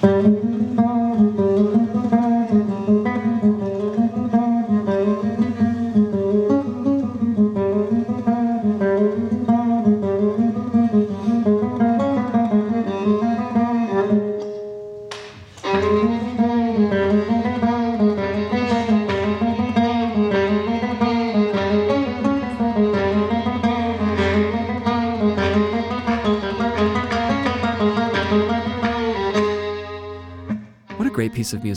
great piece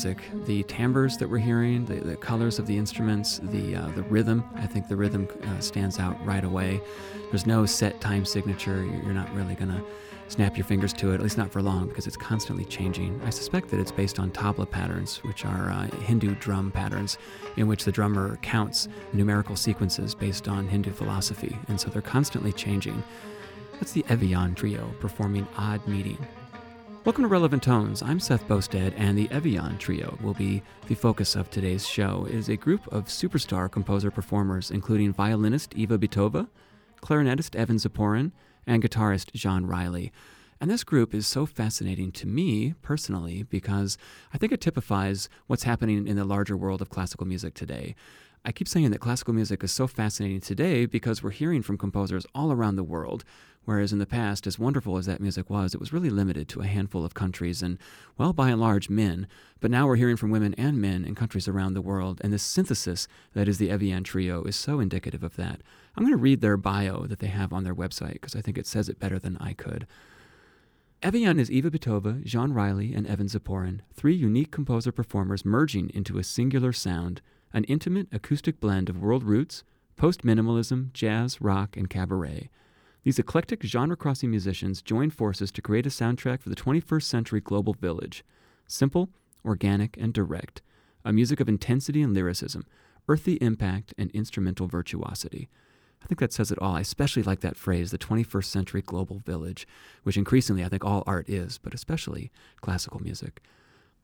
music. The timbres that we're hearing, the, the colors of the instruments, the uh, the rhythm. I think the rhythm uh, stands out right away. There's no set time signature. You're not really gonna snap your fingers to it, at least not for long, because it's constantly changing. I suspect that it's based on tabla patterns, which are uh, Hindu drum patterns, in which the drummer counts numerical sequences based on Hindu philosophy, and so they're constantly changing. That's the Eviyan Trio performing Odd Meeting Welcome to Relevant Tones. I'm Seth Boustead, and the Eviyan Trio will be the focus of today's show. It is a group of superstar composer-performers, including violinist Eva Bittová, clarinetist Evan Ziporyn, and guitarist Gyan Riley. And this group is so fascinating to me personally because I think it typifies what's happening in the larger world of classical music today. I keep saying that classical music is so fascinating today because we're hearing from composers all around the world, whereas in the past, as wonderful as that music was, it was really limited to a handful of countries and, well, by and large, men. But now we're hearing from women and men in countries around the world, and this synthesis that is the Eviyan Trio is so indicative of that. I'm going to read their bio that they have on their website because I think it says it better than I could. Eviyan is Eva Bittová, Gyan Riley, and Evan Ziporyn, three unique composer performers merging into a singular sound an intimate acoustic blend of world roots, post minimalism, jazz, rock, and cabaret. These eclectic genre crossing musicians join forces to create a soundtrack for the 21st century global village. Simple, organic, and direct. A music of intensity and lyricism, earthy impact, and instrumental virtuosity. I think that says it all. I especially like that phrase, the 21st century global village, which increasingly I think all art is, but especially classical music.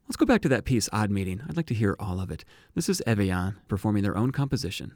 Let's go back to that piece, Odd Meeting. I'd like to hear all of it. This is Eviyan performing their own composition.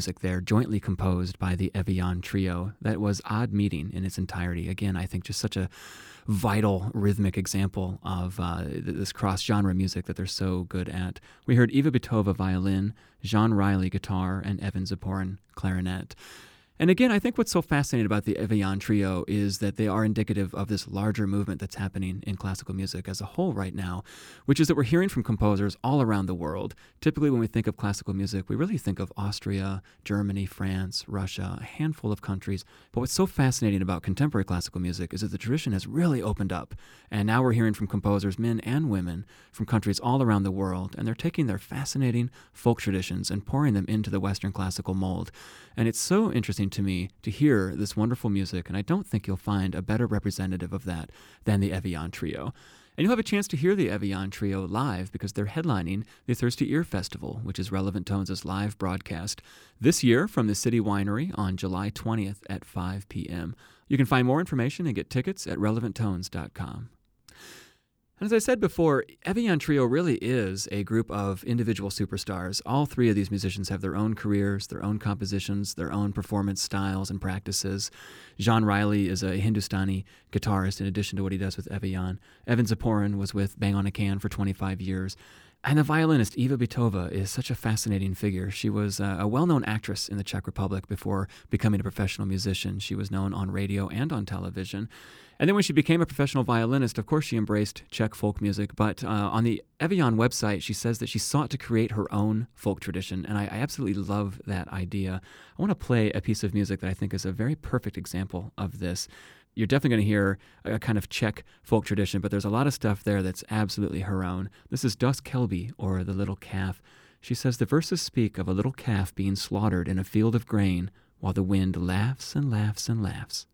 Music there, jointly composed by the Eviyan Trio. That was Odd Meeting in its entirety. Again, I think just such a vital rhythmic example of uh, this cross genre music that they're so good at. We heard Eva Bittová violin, Gyan Riley guitar, and Evan Ziporyn clarinet. And again, I think what's so fascinating about the Eviyan Trio is that they are indicative of this larger movement that's happening in classical music as a whole right now, which is that we're hearing from composers all around the world. Typically, when we think of classical music, we really think of Austria, Germany, France, Russia, a handful of countries. But what's so fascinating about contemporary classical music is that the tradition has really opened up. And now we're hearing from composers, men and women, from countries all around the world, and they're taking their fascinating folk traditions and pouring them into the Western classical mold. And it's so interesting to me to hear this wonderful music, and I don't think you'll find a better representative of that than the Eviyan Trio. And you'll have a chance to hear the Eviyan Trio live because they're headlining the Thirsty Ear Festival, which is Relevant Tones' live broadcast this year from the City Winery on July 20th at 5 p.m. You can find more information and get tickets at relevanttones.com. And as I said before, Eviyan Trio really is a group of individual superstars. All three of these musicians have their own careers, their own compositions, their own performance styles and practices. Gyan Riley is a Hindustani guitarist in addition to what he does with Eviyan. Evan Ziporyn was with Bang on a Can for 25 years. And the violinist Eva Bittová is such a fascinating figure. She was uh, a well known actress in the Czech Republic before becoming a professional musician. She was known on radio and on television. And then when she became a professional violinist, of course, she embraced Czech folk music. But uh, on the Eviyan website, she says that she sought to create her own folk tradition. And I, I absolutely love that idea. I want to play a piece of music that I think is a very perfect example of this. You're definitely going to hear a kind of Czech folk tradition, but there's a lot of stuff there that's absolutely her own. This is Das Kelby, or The Little Calf. She says the verses speak of a little calf being slaughtered in a field of grain while the wind laughs and laughs and laughs.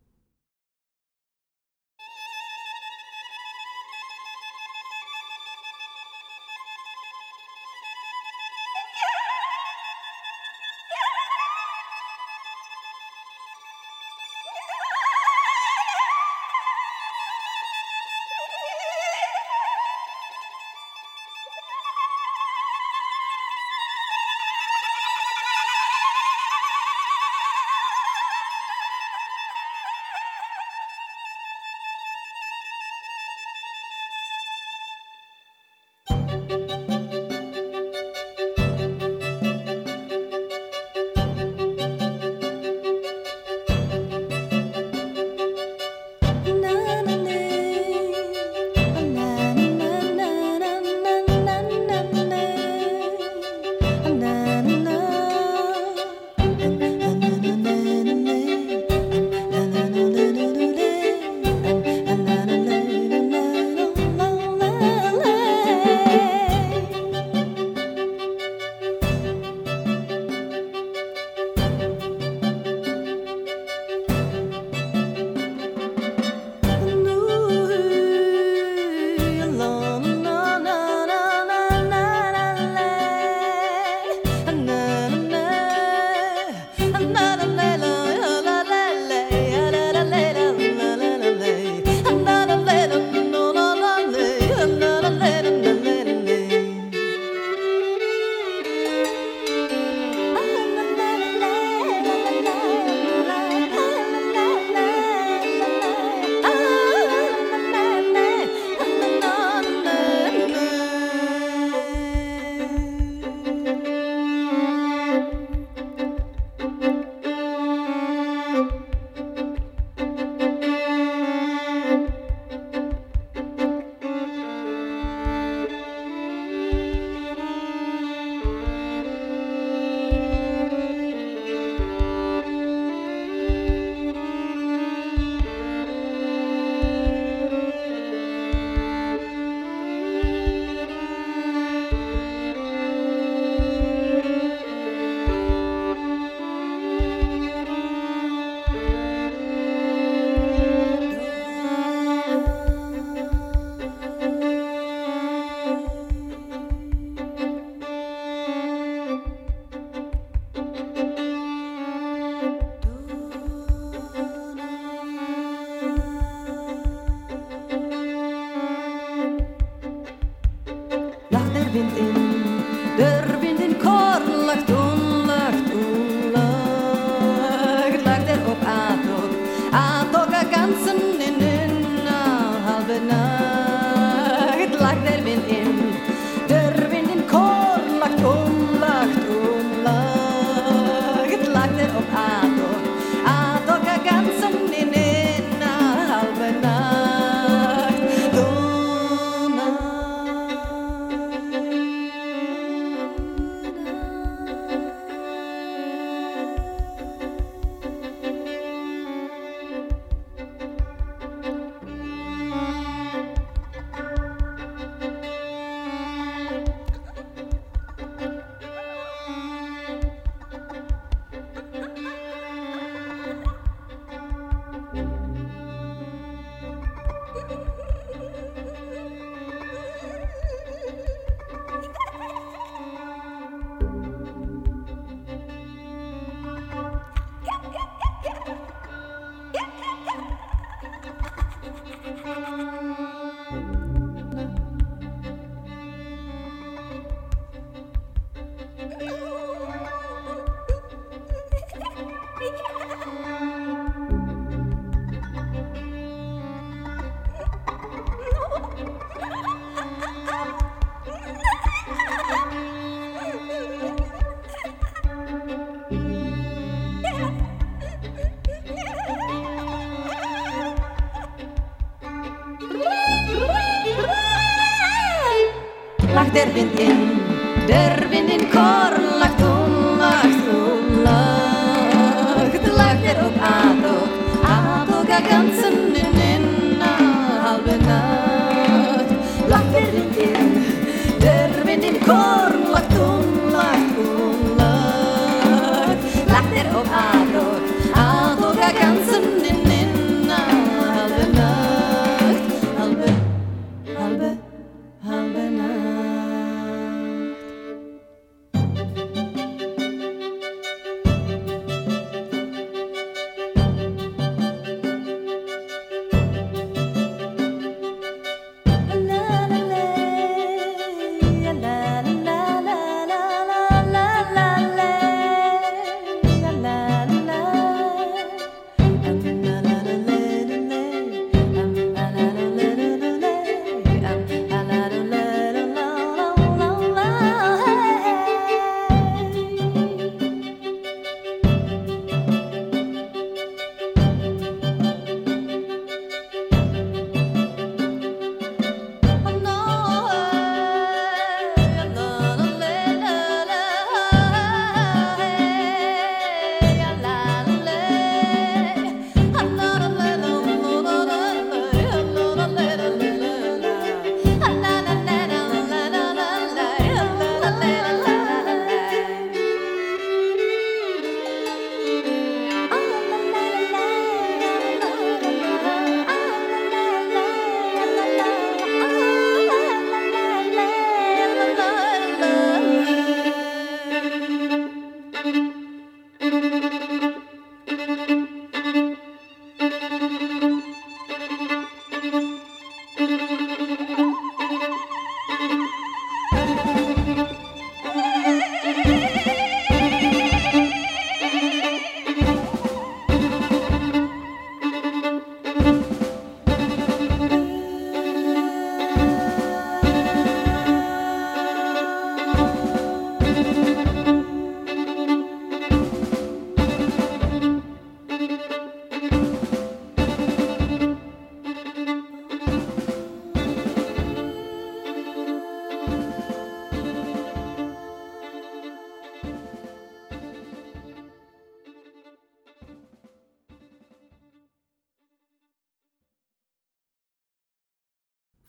der Wind in, der Wind in Korn lacht um, lacht um, lacht. Lacht er auf Adok, Adok a ganzen Nacht.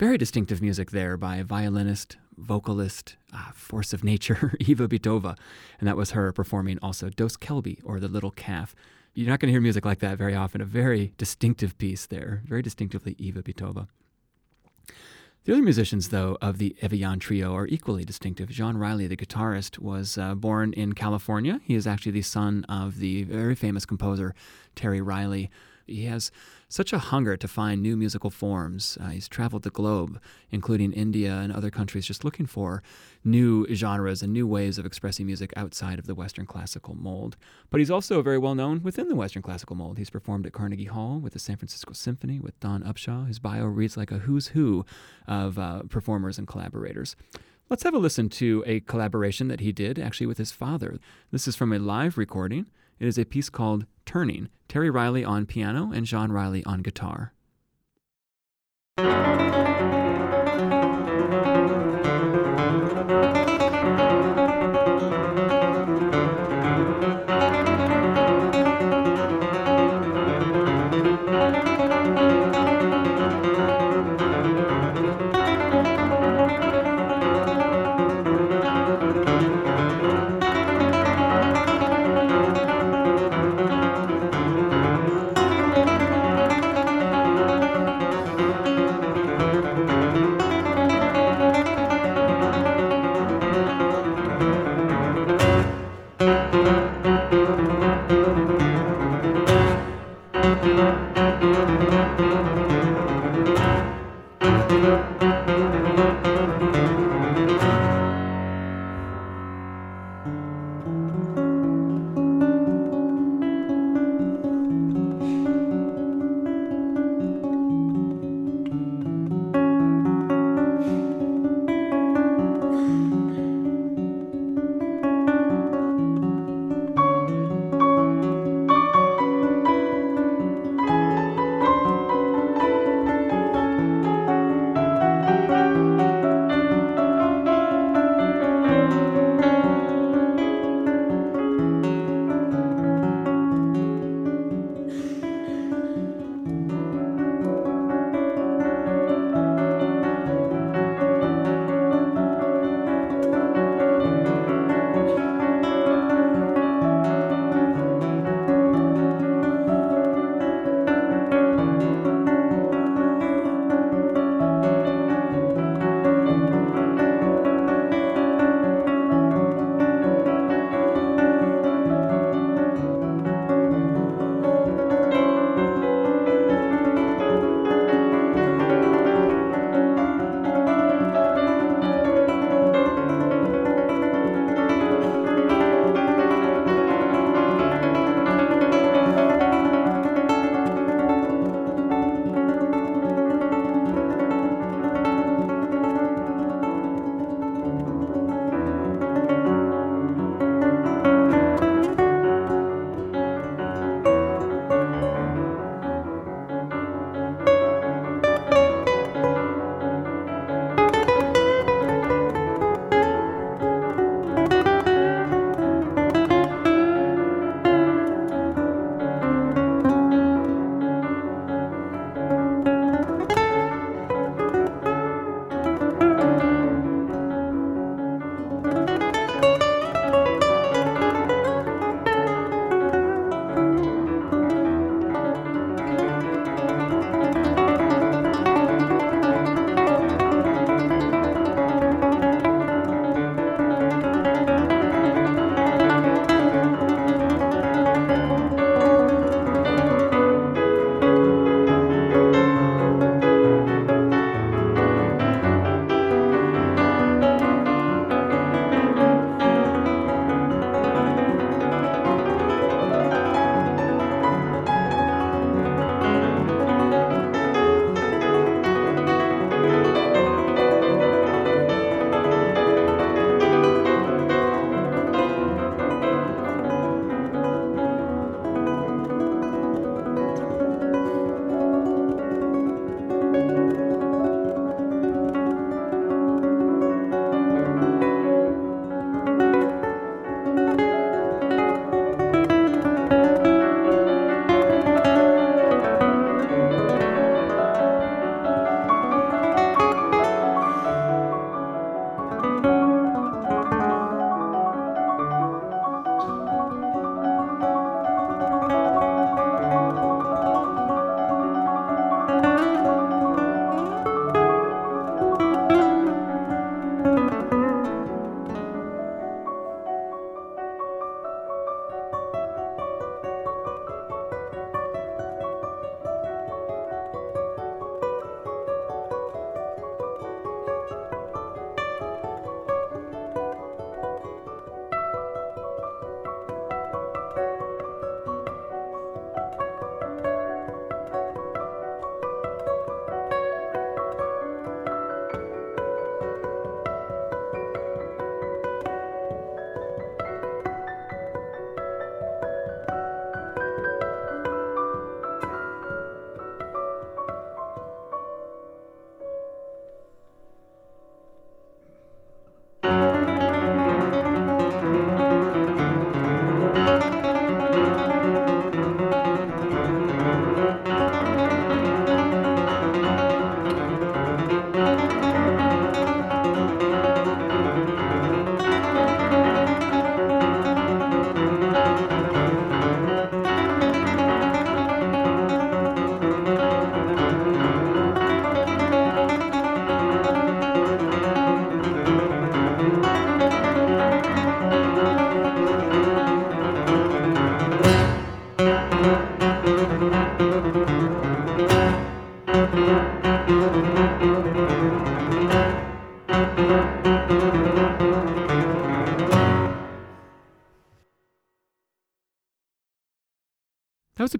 Very distinctive music there by violinist, vocalist, uh, force of nature, Eva Bittová. And that was her performing also Dos Kelby, or The Little Calf. You're not going to hear music like that very often. A very distinctive piece there, very distinctively Eva Bittová. The other musicians, though, of the Eviyan trio are equally distinctive. Gyan Riley, the guitarist, was uh, born in California. He is actually the son of the very famous composer Terry Riley. He has such a hunger to find new musical forms. Uh, he's traveled the globe, including India and other countries, just looking for new genres and new ways of expressing music outside of the Western classical mold. But he's also very well known within the Western classical mold. He's performed at Carnegie Hall with the San Francisco Symphony with Dawn Upshaw. His bio reads like a who's who of uh, performers and collaborators. Let's have a listen to a collaboration that he did actually with his father. This is from a live recording. It is a piece called Turning, Terry Riley on piano and Gyan Riley on guitar.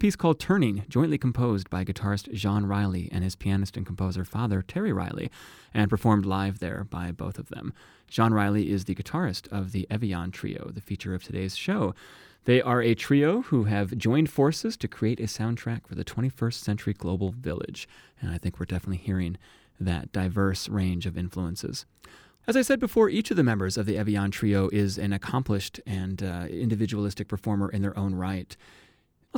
Piece called Turning, jointly composed by guitarist Gyan Riley and his pianist and composer father, Terry Riley, and performed live there by both of them. Gyan Riley is the guitarist of the Eviyan Trio, the feature of today's show. They are a trio who have joined forces to create a soundtrack for the 21st century global village, and I think we're definitely hearing that diverse range of influences. As I said before, each of the members of the Eviyan Trio is an accomplished and uh, individualistic performer in their own right.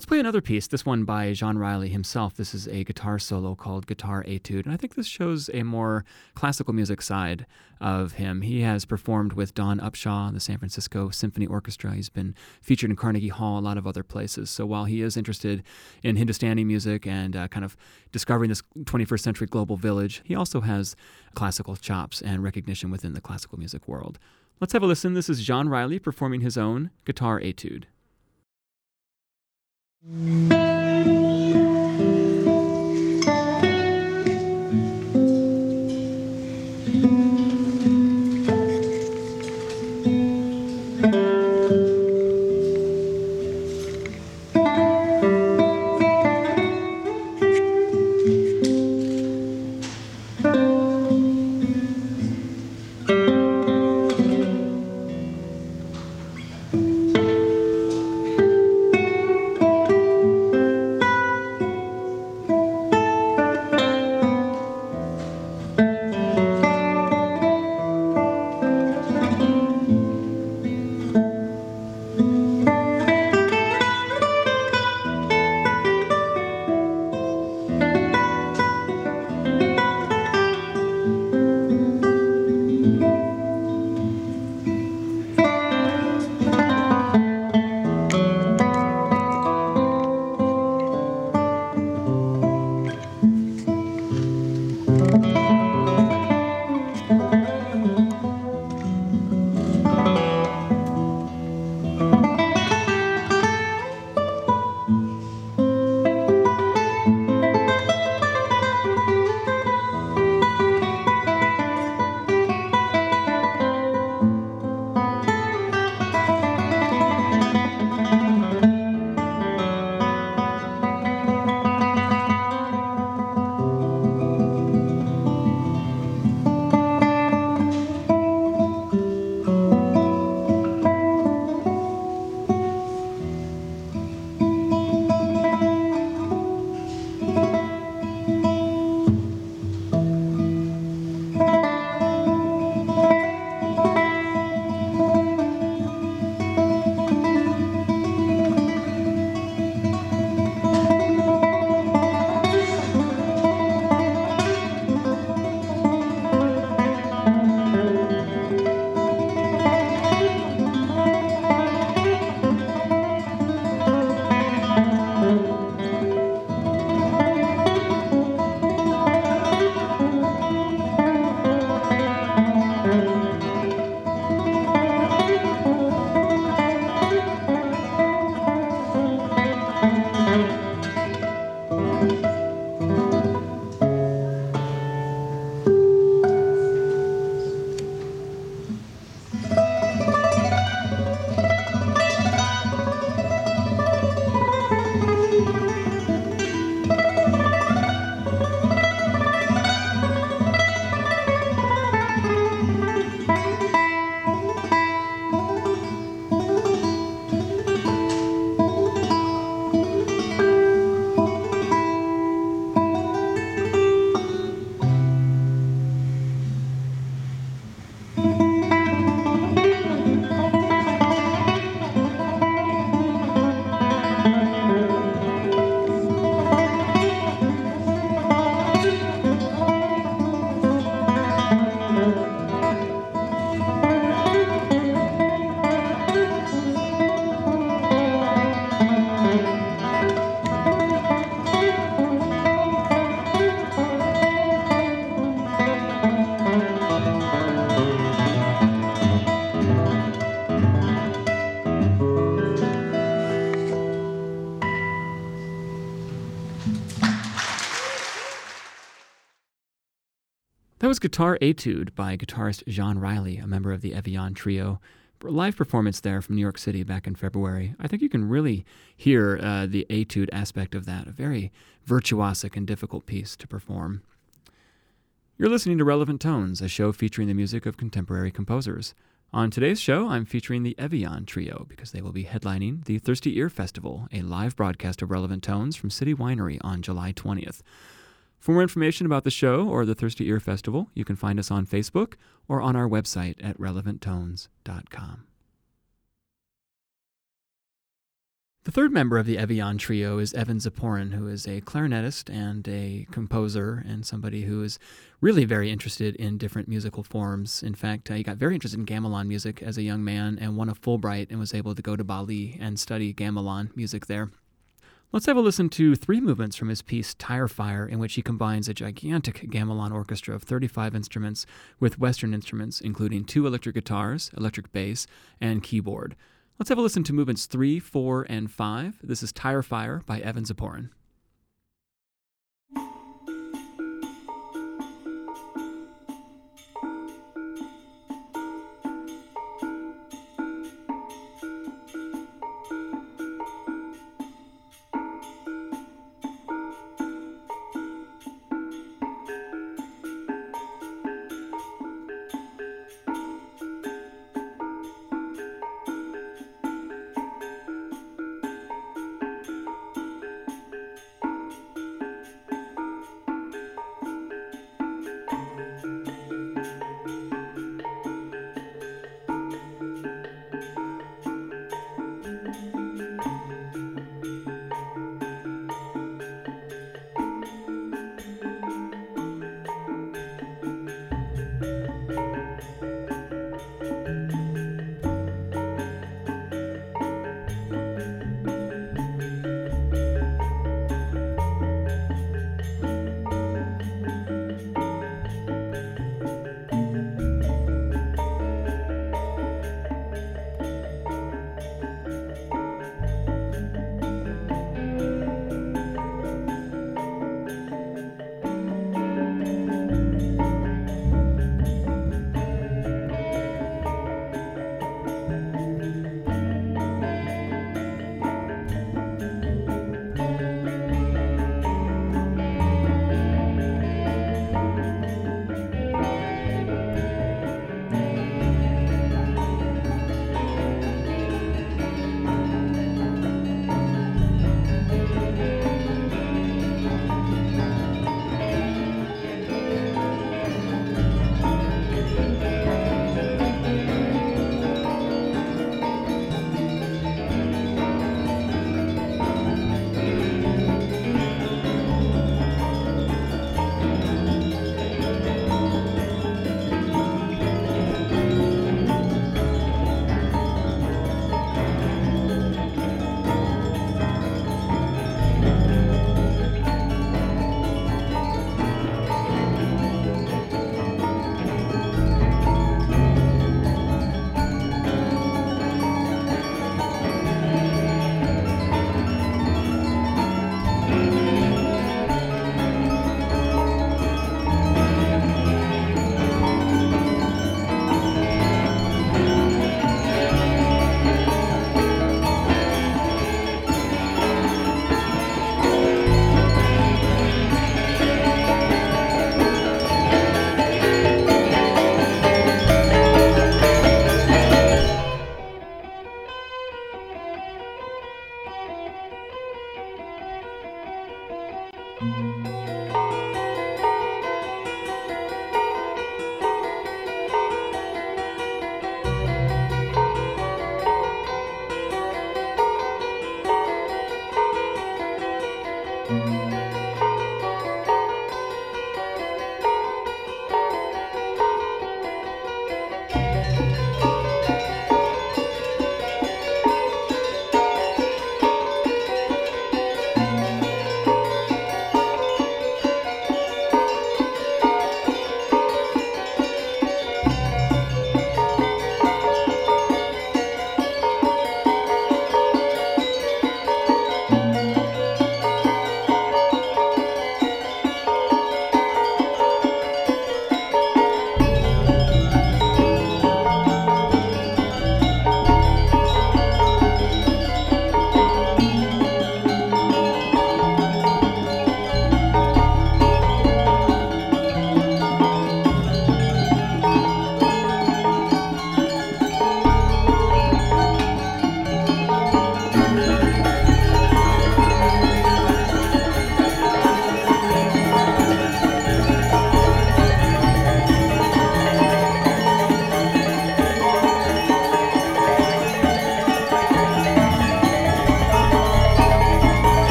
Let's play another piece, this one by Gyan Riley himself. This is a guitar solo called Guitar Etude, and I think this shows a more classical music side of him. He has performed with Dawn Upshaw, the San Francisco Symphony Orchestra. He's been featured in Carnegie Hall, a lot of other places. So while he is interested in Hindustani music and uh, kind of discovering this 21st century global village, he also has classical chops and recognition within the classical music world. Let's have a listen. This is Gyan Riley performing his own Guitar Etude. うん was Guitar Etude by guitarist Gyan Riley, a member of the Eviyan Trio. Live performance there from New York City back in February. I think you can really hear uh, the etude aspect of that, a very virtuosic and difficult piece to perform. You're listening to Relevant Tones, a show featuring the music of contemporary composers. On today's show, I'm featuring the Evian Trio because they will be headlining the Thirsty Ear Festival, a live broadcast of Relevant Tones from City Winery on July 20th. For more information about the show or the Thirsty Ear Festival, you can find us on Facebook or on our website at relevanttones.com. The third member of the Eviyan trio is Evan Ziporyn, who is a clarinetist and a composer and somebody who is really very interested in different musical forms. In fact, uh, he got very interested in gamelan music as a young man and won a Fulbright and was able to go to Bali and study gamelan music there. Let's have a listen to three movements from his piece Tire Fire, in which he combines a gigantic gamelan orchestra of 35 instruments with Western instruments, including two electric guitars, electric bass, and keyboard. Let's have a listen to movements three, four, and five. This is Tire Fire by Evan Ziporyn.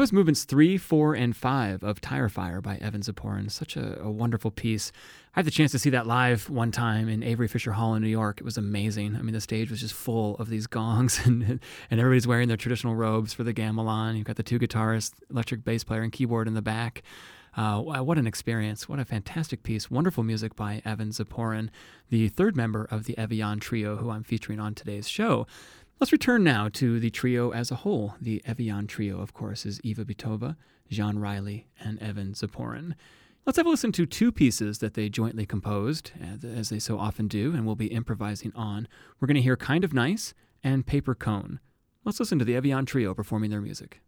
Was movements three, four, and five of Tire Fire by Evan Ziporyn. Such a, a, wonderful piece. I had the chance to see that live one time in Avery Fisher Hall in New York. It was amazing. I mean, the stage was just full of these gongs, and and everybody's wearing their traditional robes for the gamelan. You've got the two guitarists, electric bass player, and keyboard in the back. Uh, what an experience. What a fantastic piece. Wonderful music by Evan Ziporyn, the third member of the Eviyan Trio, who I'm featuring on today's show. Let's return now to the trio as a whole. The Eviyan Trio, of course, is Eva Bittová, Gyan Riley, and Evan Ziporyn. Let's have a listen to two pieces that they jointly composed, as they so often do, and we'll be improvising on. We're going to hear Kind of Nice and Paper Cone. Let's listen to the Eviyan Trio performing their music.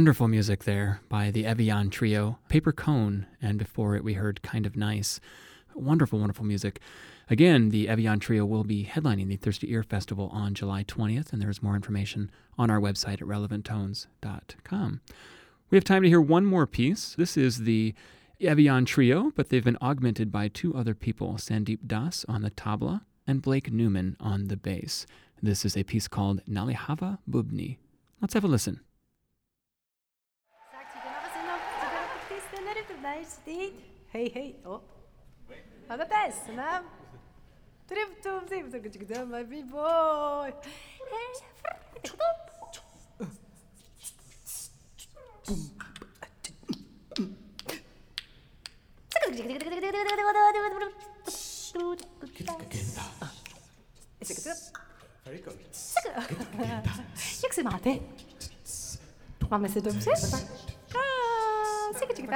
Wonderful music there by the Eviyan Trio, Paper Cone, and before it we heard Kind of Nice. Wonderful, wonderful music. Again, the Eviyan Trio will be headlining the Thirsty Ear Festival on July 20th, and there's more information on our website at relevanttones.com. We have time to hear one more piece. This is the Eviyan Trio, but they've been augmented by two other people Sandeep Das on the tabla and Blake Newman on the bass. This is a piece called Nalihava Bubni. Let's have a listen. Így? Hey, hey. Oh. Na persze, nem? Trip trip tum, kicsik, de már mi boly? Jak se máte? Hey.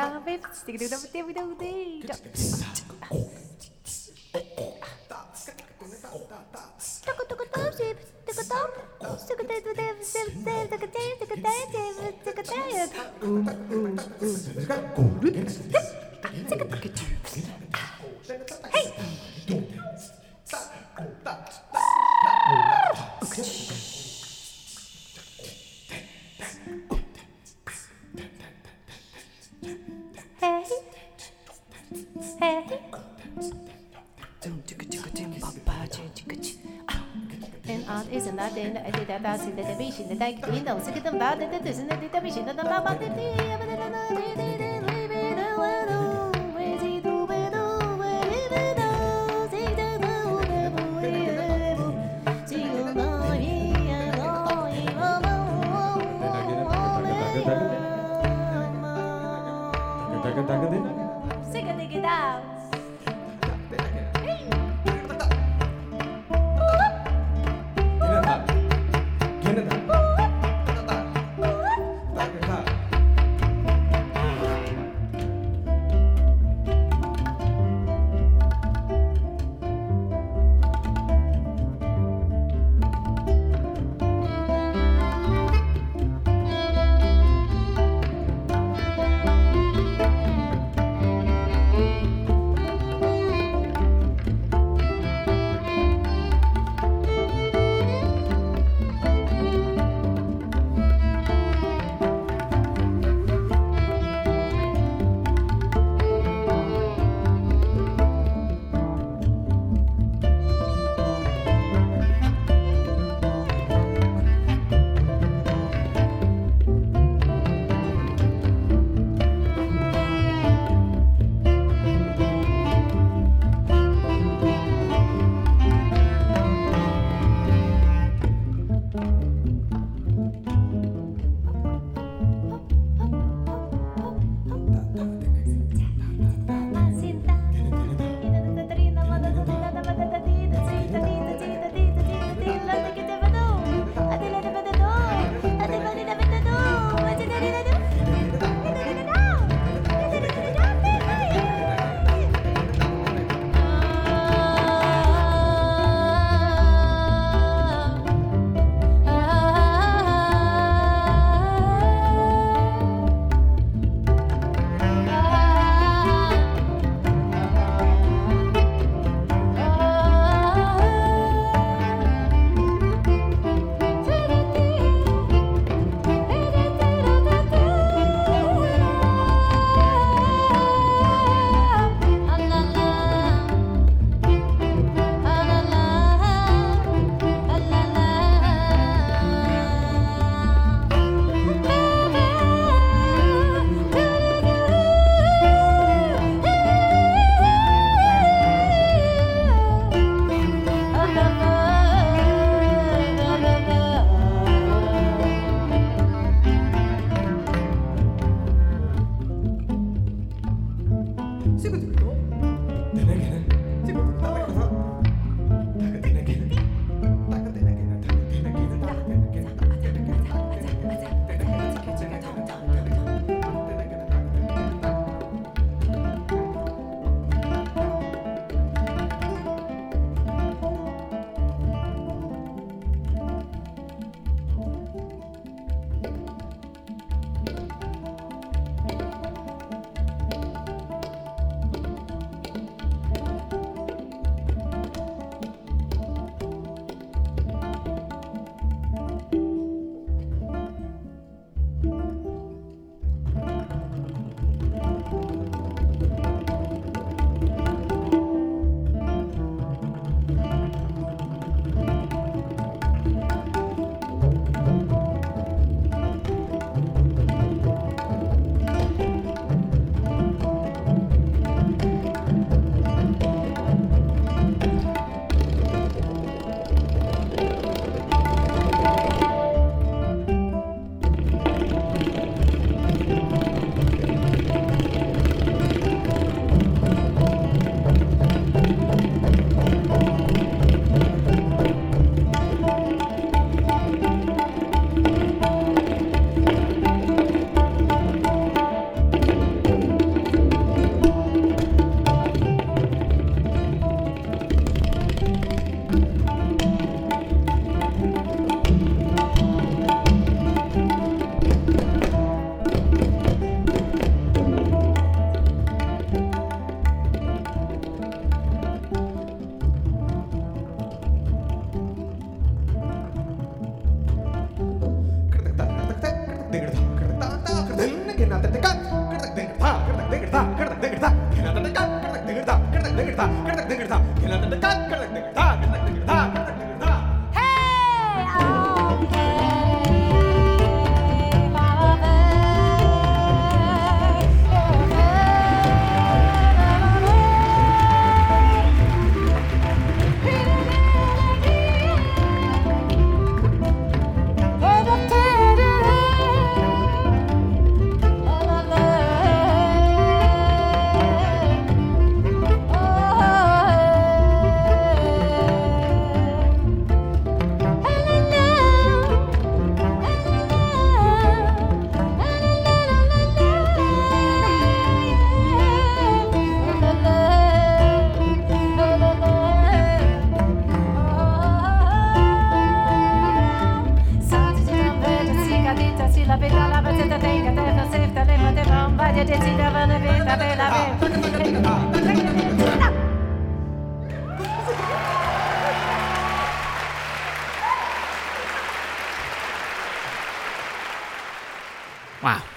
En art is een art en het is dat als het de beetje de dijk in dan zit het een bad het is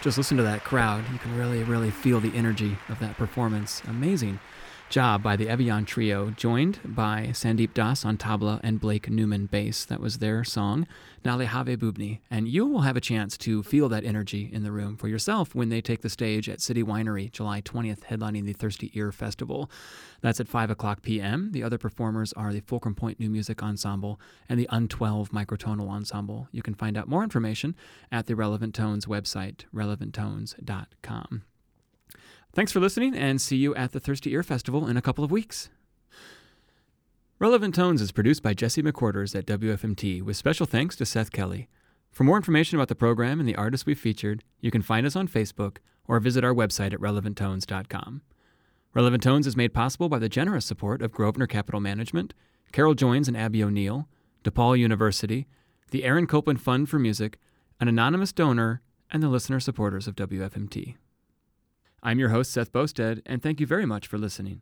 just listen to that crowd. You can really, really feel the energy of that performance. Amazing job by the Eviyan Trio, joined by Sandeep Das on tabla and Blake Newman bass. That was their song, Nale Have Bubni. And you will have a chance to feel that energy in the room for yourself when they take the stage at City Winery July 20th, headlining the Thirsty Ear Festival. That's at 5 o'clock p.m. The other performers are the Fulcrum Point New Music Ensemble and the Un12 Microtonal Ensemble. You can find out more information at the Relevant Tones website, relevanttones.com. Thanks for listening and see you at the Thirsty Ear Festival in a couple of weeks. Relevant Tones is produced by Jesse McQuarters at WFMT with special thanks to Seth Kelly. For more information about the program and the artists we've featured, you can find us on Facebook or visit our website at relevanttones.com. Relevant Tones is made possible by the generous support of Grosvenor Capital Management, Carol Joins and Abby O'Neill, DePaul University, the Aaron Copland Fund for Music, an anonymous donor, and the listener supporters of WFMT. I'm your host, Seth Boustead, and thank you very much for listening.